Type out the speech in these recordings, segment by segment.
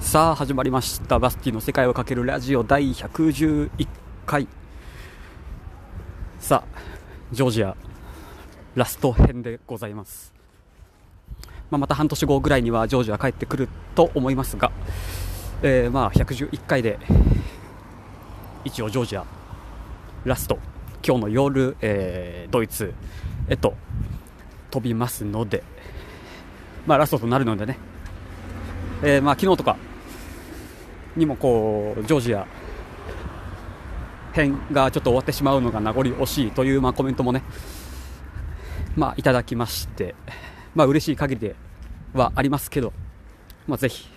さあ始まりました。バスティの世界をかけるラジオ第111回。さあジョージアラスト編でございます、まあ、また半年後ぐらいにはジョージア帰ってくると思いますが、えーまあ111回で一応ジョージアラスト今日の夜、えードイツへと飛びますので、まあ、ラストとなるのでね、えーまあ昨日とかにもこうジョージア編がちょっと終わってしまうのが名残惜しいという、まあ、コメントもね、まあ、いただきまして、まあ嬉しい限りではありますけど、まあ、ぜひ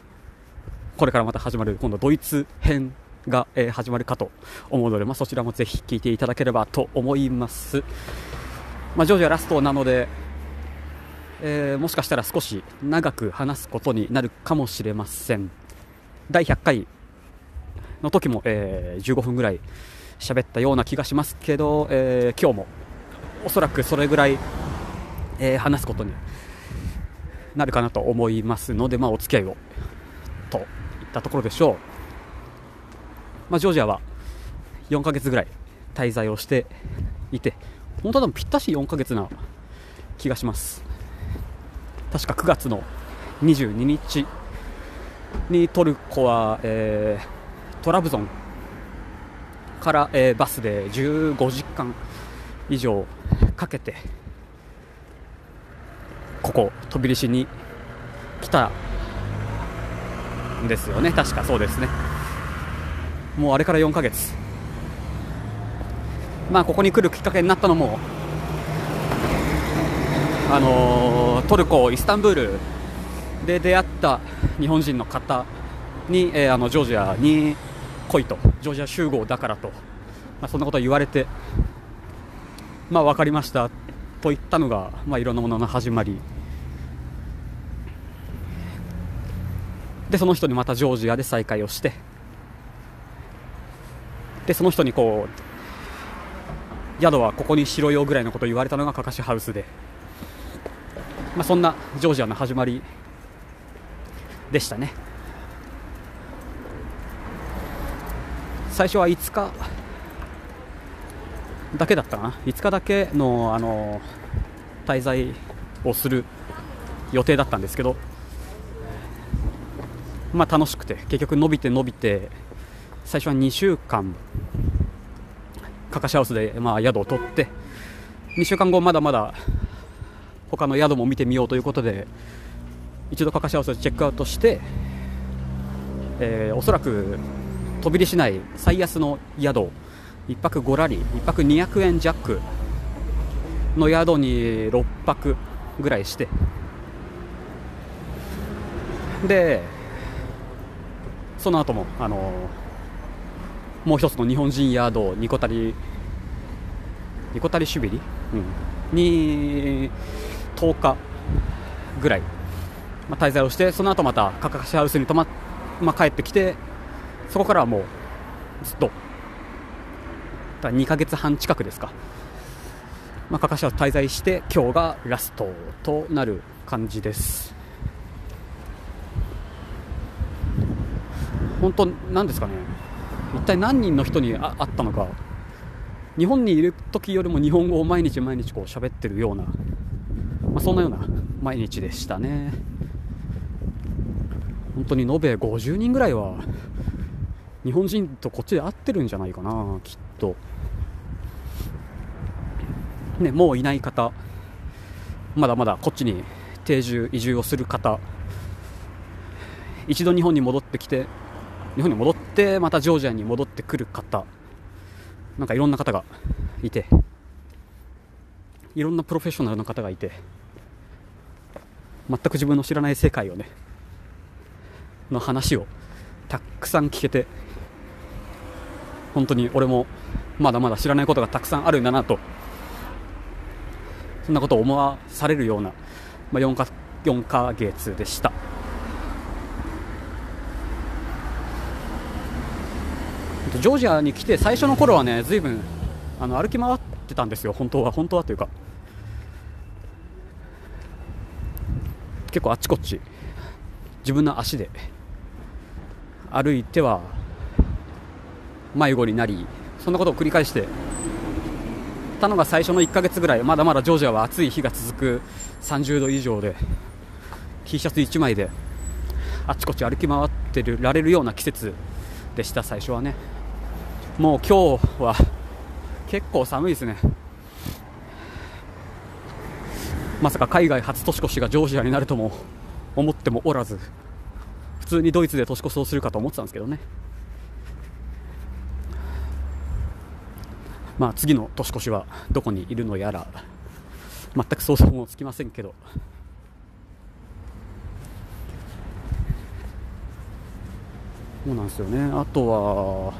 これからまた始まる今度ドイツ編が、えー始まるかと思うので、まあ、そちらもぜひ聞いていただければと思います、まあ、ジョージアラストなので、えーもしかしたら少し長く話すことになるかもしれません。第100回の時も、えー15分ぐらい喋ったような気がしますけど、えー今日もおそらくそれぐらい、えー話すことになるかなと思いますので、まあ、お付き合いをといったところでしょう、まあ、ジョージアは4ヶ月ぐらい滞在をしていて本当はぴったし4ヶ月な気がします。確か9月の22日にトルコは、えートラブゾンから、えーバスで15時間以上かけてここトビリシに来たんですよね。確かそうですね。もうあれから4ヶ月。まあここに来るきっかけになったのもあのートルコイスタンブールで出会った日本人の方に、えーあのジョージアに来いと。ジョージア集合だからと、まあ、そんなことを言われてまあ分かりました。と言ったのが、まあ、いろんなものの始まり。でその人にまたジョージアで再会をして。でその人にこう宿はここにしろよぐらいのことを言われたのがカカシハウスで、まあ、そんなジョージアの始まりでしたね。最初は5日だけだったかな。5日だけのあの滞在をする予定だったんですけどまあ楽しくて結局伸びて伸びて最初は2週間カカシハウスで、まあ、宿を取って2週間後まだまだ他の宿も見てみようということで一度カカシハウスでチェックアウトして、えーおそらく飛び出しない最安の宿。1泊5ラリー1泊200円弱。の宿に6泊ぐらいして。でその後もあのもう一つの日本人宿ニコタリニコタリシュビリ、うん、に10日ぐらい、まあ、滞在をしてその後またカカシハウスに泊ま、まあ、帰ってきてそこからはもうずっと。だ2ヶ月半近くですか、まあ、カカシハウス滞在して今日がラストとなる感じです。本当なんですかね。一体何人の人にあ会ったのか。日本にいる時よりも日本語を毎日毎日こう喋ってるような、まあ、そんなような毎日でしたね。本当に延べ50人ぐらいは日本人とこっちで会ってるんじゃないかなきっと。ねもういない方まだまだこっちに定住移住をする方一度日本に戻ってきて日本に戻ってまたジョージアに戻ってくる方なんかいろんな方がいていろんなプロフェッショナルの方がいて全く自分の知らない世界をねの話をたくさん聞けて本当に俺もまだまだ知らないことがたくさんあるんだなとそんなことを思わされるような、まあ、4, か4ヶ月でした。ジョージアに来て最初の頃はね随分あの歩き回ってたんですよ。本当は本当はというか。結構あっちこっち自分の足で歩いては迷子になりそんなことを繰り返してたのが最初の1ヶ月ぐらいまだまだジョージアは暑い日が続く30度以上で T シャツ1枚であちこち歩き回ってるられるような季節でした最初はね。もう今日は結構寒いですね。まさか海外初年越しがジョージアになるとも思ってもおらず普通にドイツで年越しをするかと思ってたんですけどね。まあ次の年越しはどこにいるのやら全く想像もつきませんけど。そうなんですよね。あとは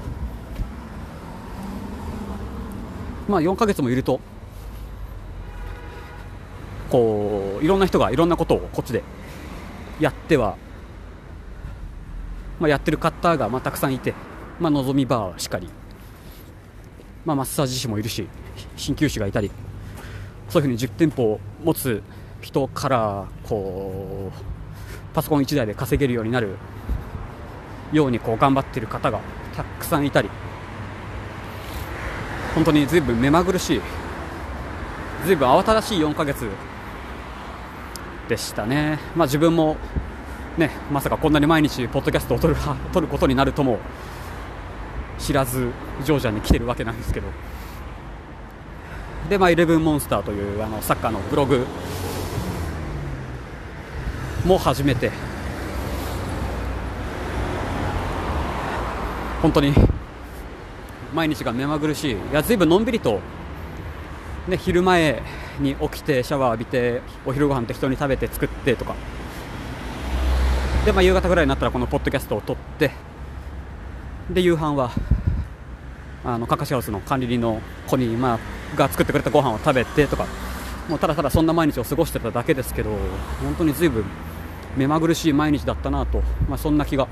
まあ4ヶ月もいるとこういろんな人がいろんなことをこっちでやっては、まあ、やってる方がまあたくさんいて、まあのぞみバーしっかり、まあ、マッサージ師もいるし鍼灸師がいたりそういうふうに10店舗を持つ人からこうパソコン1台で稼げるようになるようにこう頑張っている方がたくさんいたり本当にずいぶん目まぐるしいずいぶん慌ただしい4ヶ月でしたね、まあ、自分も、ね、まさかこんなに毎日ポッドキャストを撮る撮ることになるとも知らずジョージアに来てるわけなんですけど。で、まあ、イレブンモンスターというあのサッカーのブログ。も始めて。本当に毎日が目まぐるしい。いやずいぶんのんびりと、ね、昼前に起きてシャワー浴びてお昼ご飯適当に食べて作ってとか。で、まあ、夕方ぐらいになったらこのポッドキャストを撮って。で夕飯はあのカカシハウスの管理人の子に、まあ、が作ってくれたご飯を食べてとかもうただただそんな毎日を過ごしてただけですけど本当にずいぶん目まぐるしい毎日だったなと、まあ、そんな気が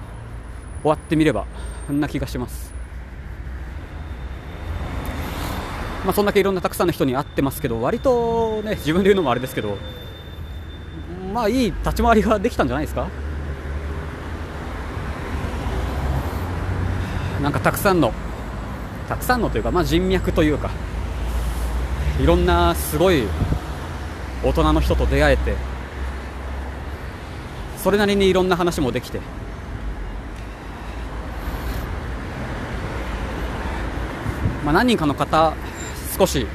終わってみればそんな気がします。まあ、そんだけいろんなたくさんの人に会ってますけど割とね自分で言うのもあれですけどまあいい立ち回りができたんじゃないですか？なんかたくさんのたくさんのというか、まあ、人脈というかいろんなすごい大人の人と出会えてそれなりにいろんな話もできてまあ、何人かの方少し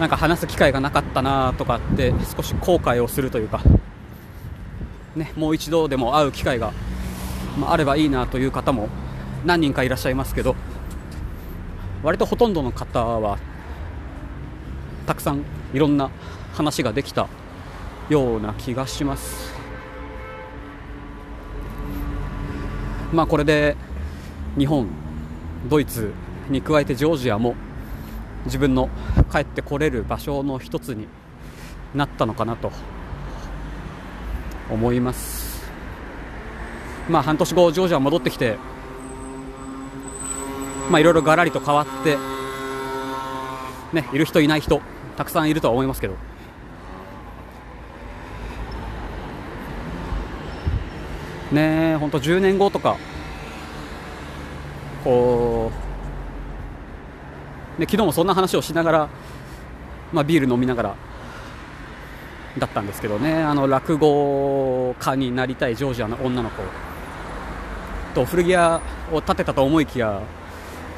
なんか話す機会がなかったなとかって少し後悔をするというか、ね、もう一度でも会う機会が、まあ、あればいいなという方も何人かいらっしゃいますけど割とほとんどの方はたくさんいろんな話ができたような気がします。まあこれで日本ドイツに加えてジョージアも自分の帰ってこれる場所の一つになったのかなと思います。まあ半年後ジョージア戻ってきてまあいろいろがらりと変わってねいる人いない人たくさんいるとは思いますけど。ね本当10年後とかこうで昨日もそんな話をしながら、まあ、ビール飲みながらだったんですけどねあの落語家になりたいジョージアの女の子と古着屋を建てたと思いきや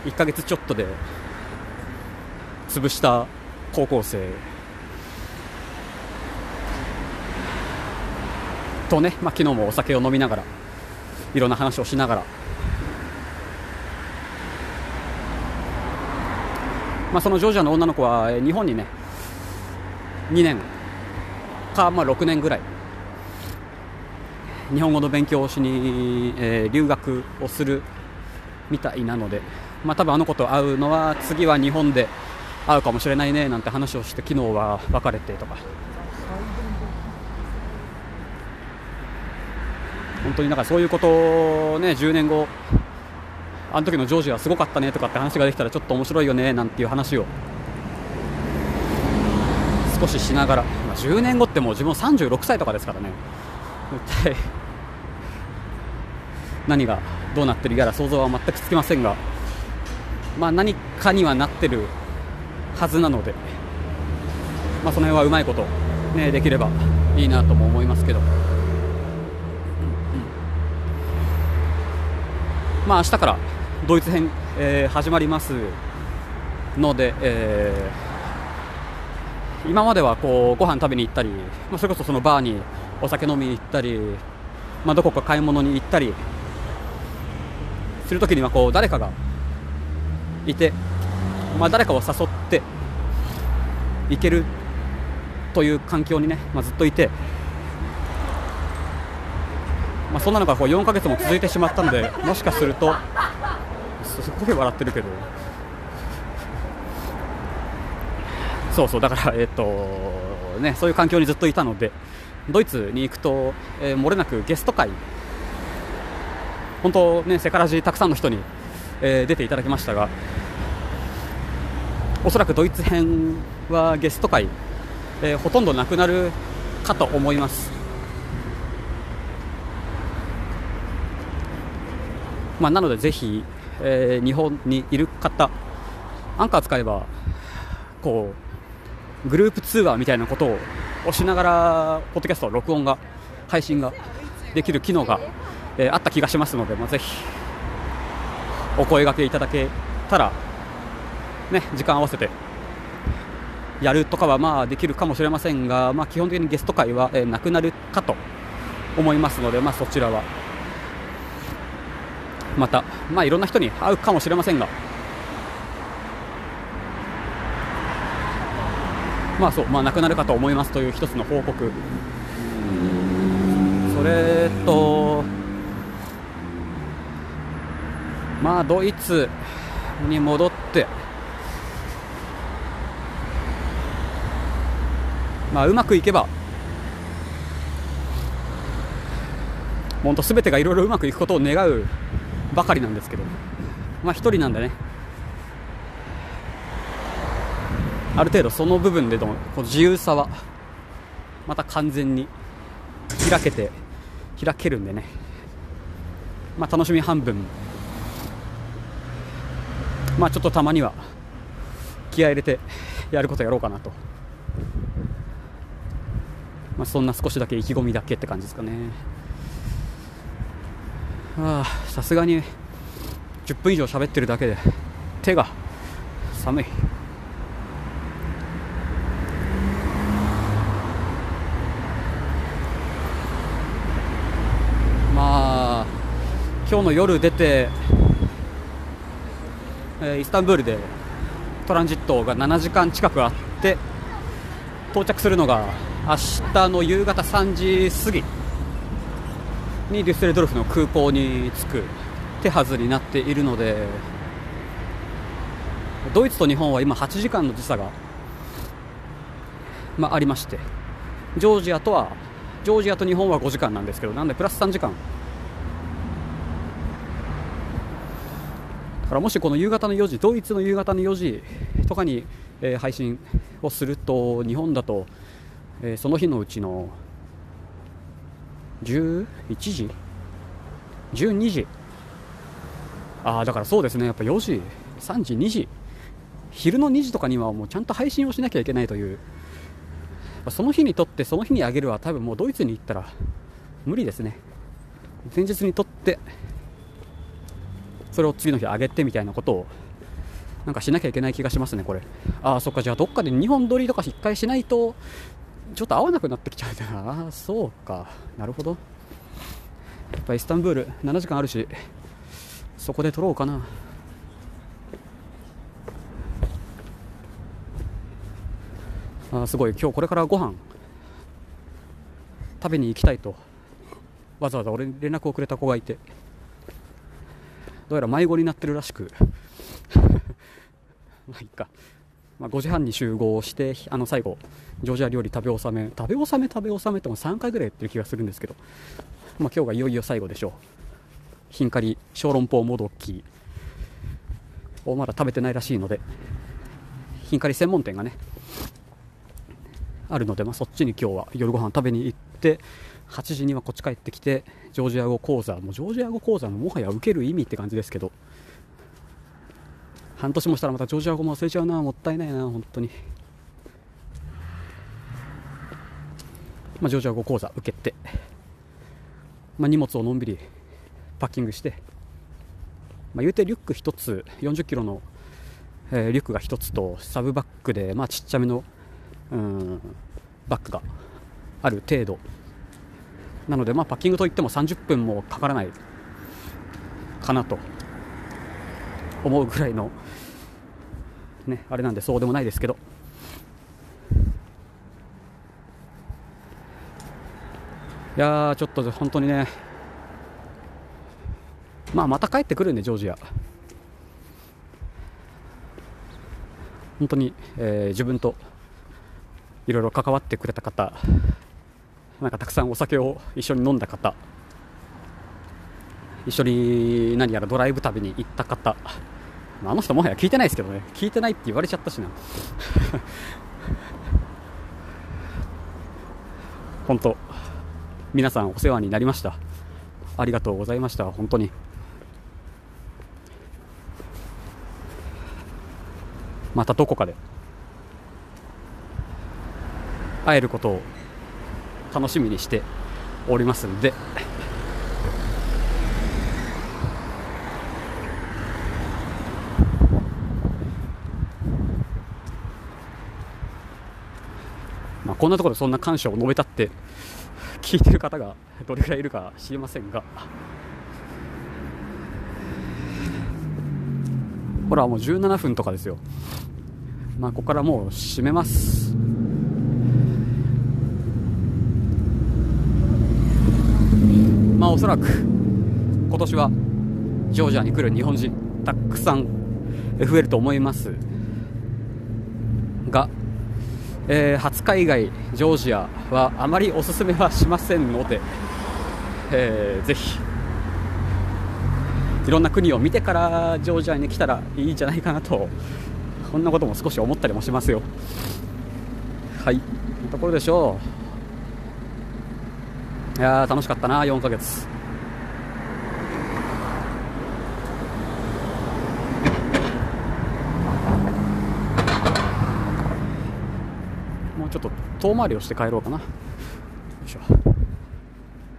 1ヶ月ちょっとで潰した高校生。とね、まあ、昨日もお酒を飲みながらいろんな話をしながらまあ、そのジョージアの女の子は日本にね2年か、まあ、6年ぐらい日本語の勉強をしに、えー、留学をするみたいなので、まあ、多分あの子と会うのは次は日本で会うかもしれないねなんて話をして昨日は別れてとか。本当になんかそういうことをね10年後あの時のジョージはすごかったねとかって話ができたらちょっと面白いよねなんていう話を少ししながら、まあ、10年後ってもう自分36歳とかですからね。何がどうなってるやら想像は全くつきませんが、まあ、何かにはなってるはずなので、まあ、その辺はうまいこと、ね、できればいいなとも思いますけど、まあ明日からドイツ編、えー、始まりますので、えー、今まではこうご飯食べに行ったり、まあ、それこそそのバーにお酒飲みに行ったり、まあ、どこか買い物に行ったりするときにはこう誰かがいて、まあ、誰かを誘って行けるという環境にね、まあ、ずっといて、まあ、そんなのがこう4ヶ月も続いてしまったのでもしかするとすごい笑ってるけど。そうそうだからえっ、とねそういう環境にずっといたのでドイツに行くと、えー、漏れなくゲスト会本当ねセカラジたくさんの人に、えー、出ていただきましたがおそらくドイツ編はゲスト会、えー、ほとんどなくなるかと思います。まあ、なのでぜひ、えー、日本にいる方アンカー使えばこうグループ通話みたいなことを押しながらポッドキャスト録音が配信ができる機能が、えー、あった気がしますので、まあ、ぜひお声がけいただけたら、ね、時間合わせてやるとかはまあできるかもしれませんが、まあ、基本的にゲスト会は、え、なくなるかと思いますので、まあ、そちらは。また、まあ、いろんな人に会うかもしれませんが、まあそう、まあ、なくなるかと思いますという一つの報告、それと、まあ、ドイツに戻って、まあ、うまくいけば、本当すべてがいろいろうまくいくことを願うばかりなんですけど、まあ、1人なんでね、ある程度その部分での自由さは、また完全に開けて、開けるんでね、まあ、楽しみ半分、まあ、ちょっとたまには気合い入れてやることやろうかなと。まあ、そんな少しだけ意気込みだけって感じですかね。さすがに10分以上喋ってるだけで手が寒いまあ今日の夜出て、え、イスタンブールでトランジットが7時間近くあって到着するのが明日の夕方3時過ぎにデュッセルドルフの空港に着く手はずになっているのでドイツと日本は今8時間の時差が、まあ、ありましてジョージアとはジョージアと日本は5時間なんですけどなんでプラス3時間からもしこの夕方の4時ドイツの夕方の4時とかに、えー、配信をすると日本だと、えー、その日のうちの11時 ?12 時？ああだからそうですね。やっぱ4時3時2時。昼の2時とかにはもうちゃんと配信をしなきゃいけないという。その日にとってその日にあげるは多分もうドイツに行ったら無理ですね。前日にとってそれを次の日あげてみたいなことをなんかしなきゃいけない気がしますねこれ。ああそっかじゃあどっかで2本撮りとかしっかりしないとちょっと合わなくなってきちゃうな。あそうか。なるほど。やっぱイスタンブール7時間あるしそこで撮ろうかな。あすごい。今日これからご飯食べに行きたいと。わざわざ俺に連絡をくれた子がいて。どうやら迷子になってるらしく。まあいいか。まあ、5時半に集合してあの最後ジョージア料理食べ納め食べ納め食べ納めっても3回ぐらいやってる気がするんですけど、まあ、今日がいよいよ最後でしょう。ヒンカリ小籠包もどき。をまだ食べてないらしいので。ヒンカリ専門店がねあるので、まあ、そっちに今日は夜ご飯食べに行って8時にはこっち帰ってきてジョージア語講座もうジョージア語講座のもはや受ける意味って感じですけど。半年もしたらまたジョージア語も忘れちゃうなもったいないな本当に。まあ、ジョージア語講座受けて、まあ、荷物をのんびりパッキングして、まあ、言うてリュック1つ40キロの、えー、リュックが1つとサブバッグで、まあ、ちっちゃめのうんバッグがある程度なので、まあ、パッキングといっても30分もかからないかなと思うぐらいの、ね、あれなんでそうでもないですけど。いやちょっと本当にね。まあまた帰ってくるんでジョージア。本当に、えー、自分といろいろ関わってくれた方。なんかたくさんお酒を一緒に飲んだ方。一緒に何やらドライブ旅に行った方。あの人もはや聞いてないですけどね。聞いてないって言われちゃったしな。本当皆さんお世話になりました。ありがとうございました。本当に。またどこかで。会えることを楽しみにしておりますんで。まあこんなところでそんな感謝を述べたって聞いてる方がどれくらいいるか知りませんが。ほらもう17分とかですよ。まあここからもう閉めます。まあおそらく今年はジョージアに来る日本人たくさん増えると思います。がえー、初海外ジョージアはあまりおすすめはしませんので、えー、ぜひいろんな国を見てからジョージアに来たらいいんじゃないかなとこんなことも少し思ったりもしますよ。はい。ところでしょう。いや楽しかったな4ヶ月。もうちょっと遠回りをして帰ろうかな。よいしょ。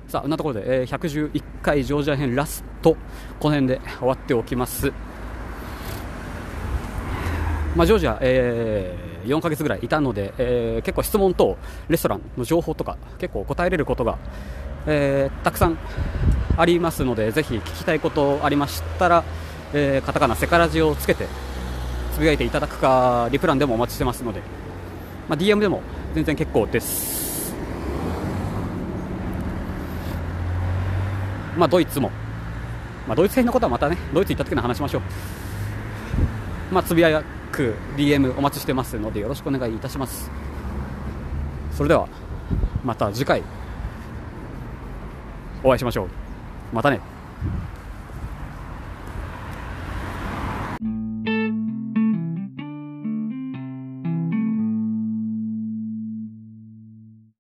さあこんなところで、えー、111回ジョージア編ラスト。この辺で終わっておきます。まあ、ジョージア、えー、4ヶ月ぐらいいたので、えー、結構質問とレストランの情報とか結構答えれることが、えー、たくさんありますのでぜひ聞きたいことありましたら、えー、カタカナセカラジをつけてつぶやいていただくかリプランでもお待ちしてますのでまあ、DM でも全然結構です、まあ、ドイツも、まあ、ドイツ編のことはまたねドイツ行った時の話しましょう、まあ、つぶやく DM お待ちしてますのでよろしくお願いいたします。それではまた次回お会いしましょう。またね。